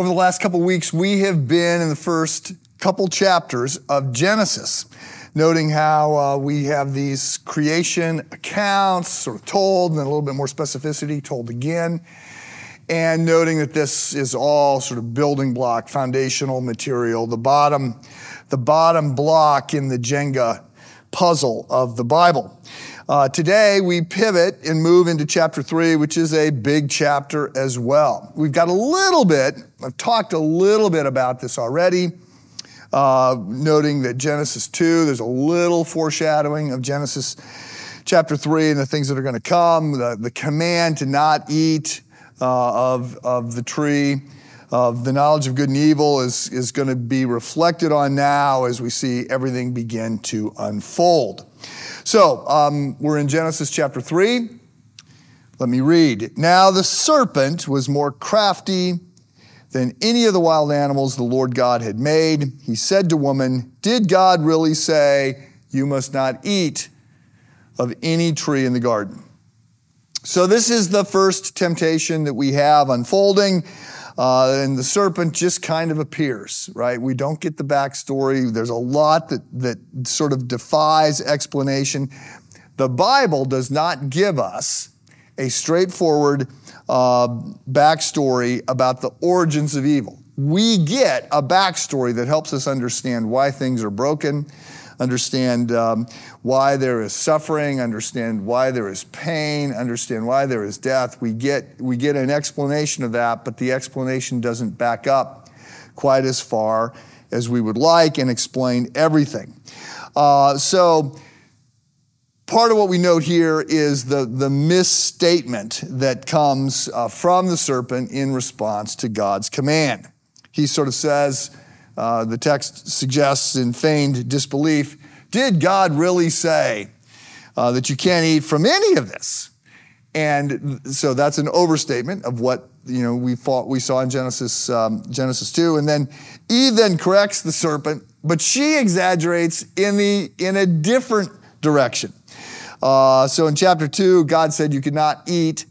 Over the last couple weeks, we have been in the first couple chapters of Genesis, noting how uh, we have these creation accounts sort of told, and then a little bit more specificity told again, and noting that this is all sort of building block, foundational material. The bottom, the bottom block in the Jenga puzzle of the Bible. Uh, today, we pivot and move into chapter three, which is a big chapter as well. We've got a little bit, I've talked a little bit about this already, uh, noting that Genesis 2, there's a little foreshadowing of Genesis chapter 3 and the things that are going to come, the, the command to not eat uh, of, of the tree of the knowledge of good and evil is, is going to be reflected on now as we see everything begin to unfold. So, um, we're in Genesis chapter 3. Let me read. Now the serpent was more crafty than any of the wild animals the Lord God had made. He said to woman, Did God really say, You must not eat of any tree in the garden? So, this is the first temptation that we have unfolding. Uh, and the serpent just kind of appears, right? We don't get the backstory. There's a lot that, that sort of defies explanation. The Bible does not give us a straightforward uh, backstory about the origins of evil. We get a backstory that helps us understand why things are broken, understand um, why there is suffering, understand why there is pain, understand why there is death. We get, we get an explanation of that, but the explanation doesn't back up quite as far as we would like and explain everything. Uh, so, part of what we note here is the, the misstatement that comes uh, from the serpent in response to God's command. He sort of says, uh, the text suggests in feigned disbelief Did God really say uh, that you can't eat from any of this? And so that's an overstatement of what you know we fought, we saw in Genesis um, Genesis two, and then Eve then corrects the serpent, but she exaggerates in the in a different direction. Uh, so in chapter two, God said you could not eat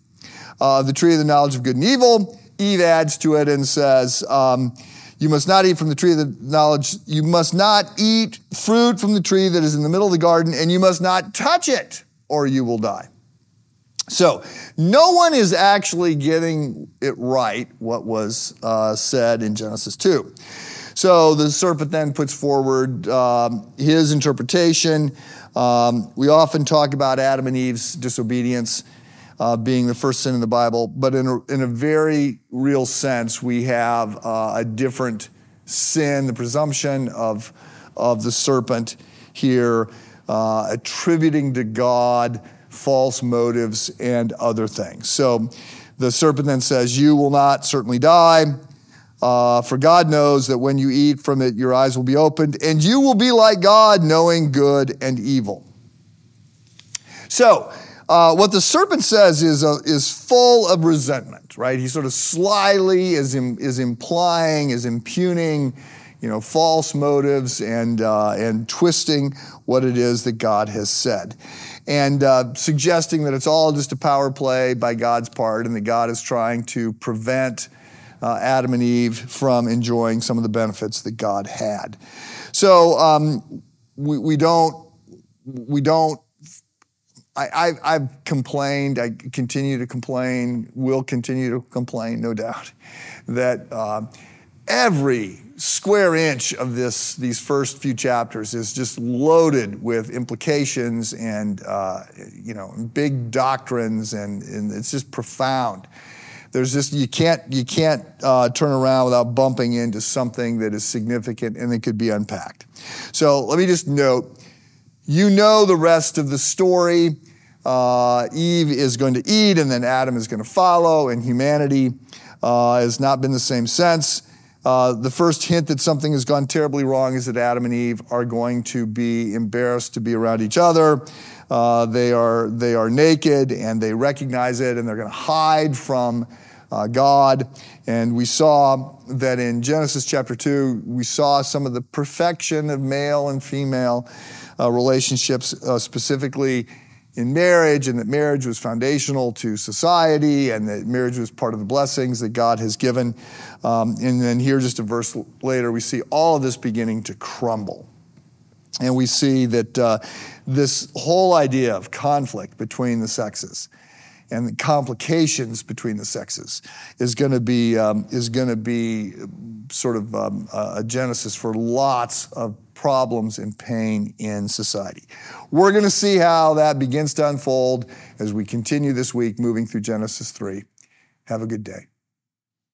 uh, the tree of the knowledge of good and evil. Eve adds to it and says. Um, you must not eat from the tree of the knowledge. You must not eat fruit from the tree that is in the middle of the garden, and you must not touch it, or you will die. So, no one is actually getting it right, what was uh, said in Genesis 2. So, the serpent then puts forward um, his interpretation. Um, we often talk about Adam and Eve's disobedience uh, being the first sin in the Bible, but in a, in a very real sense, we have uh, a different sin, the presumption of, of the serpent here, uh, attributing to God false motives and other things. So the serpent then says, You will not certainly die. Uh, for God knows that when you eat from it, your eyes will be opened, and you will be like God, knowing good and evil. So, uh, what the serpent says is, uh, is full of resentment, right? He sort of slyly is, Im- is implying, is impugning, you know, false motives and, uh, and twisting what it is that God has said. And uh, suggesting that it's all just a power play by God's part and that God is trying to prevent uh, Adam and Eve from enjoying some of the benefits that God had. So um, we, we don't, we don't I, have complained, I continue to complain, will continue to complain, no doubt, that uh, every square inch of this, these first few chapters is just loaded with implications and, uh, you know, big doctrines, and, and, it's just profound. There's just, you can't, you can't uh, turn around without bumping into something that is significant and that could be unpacked. So let me just note, you know the rest of the story. Uh, Eve is going to eat, and then Adam is going to follow, and humanity uh, has not been the same since. Uh, the first hint that something has gone terribly wrong is that Adam and Eve are going to be embarrassed to be around each other. Uh, they are they are naked and they recognize it, and they're going to hide from uh, God. And we saw that in Genesis chapter two, we saw some of the perfection of male and female uh, relationships, specifically in marriage and that marriage was foundational to society and that marriage was part of the blessings that God has given. Um, and then here, just a verse later, we see all of this beginning to crumble. And we see that uh, this whole idea of conflict between the sexes and the complications between the sexes is going to be um, is going to be sort of um, a genesis for lots of problems and pain in society. We're going to see how that begins to unfold as we continue this week moving through Genesis 3. Have a good day.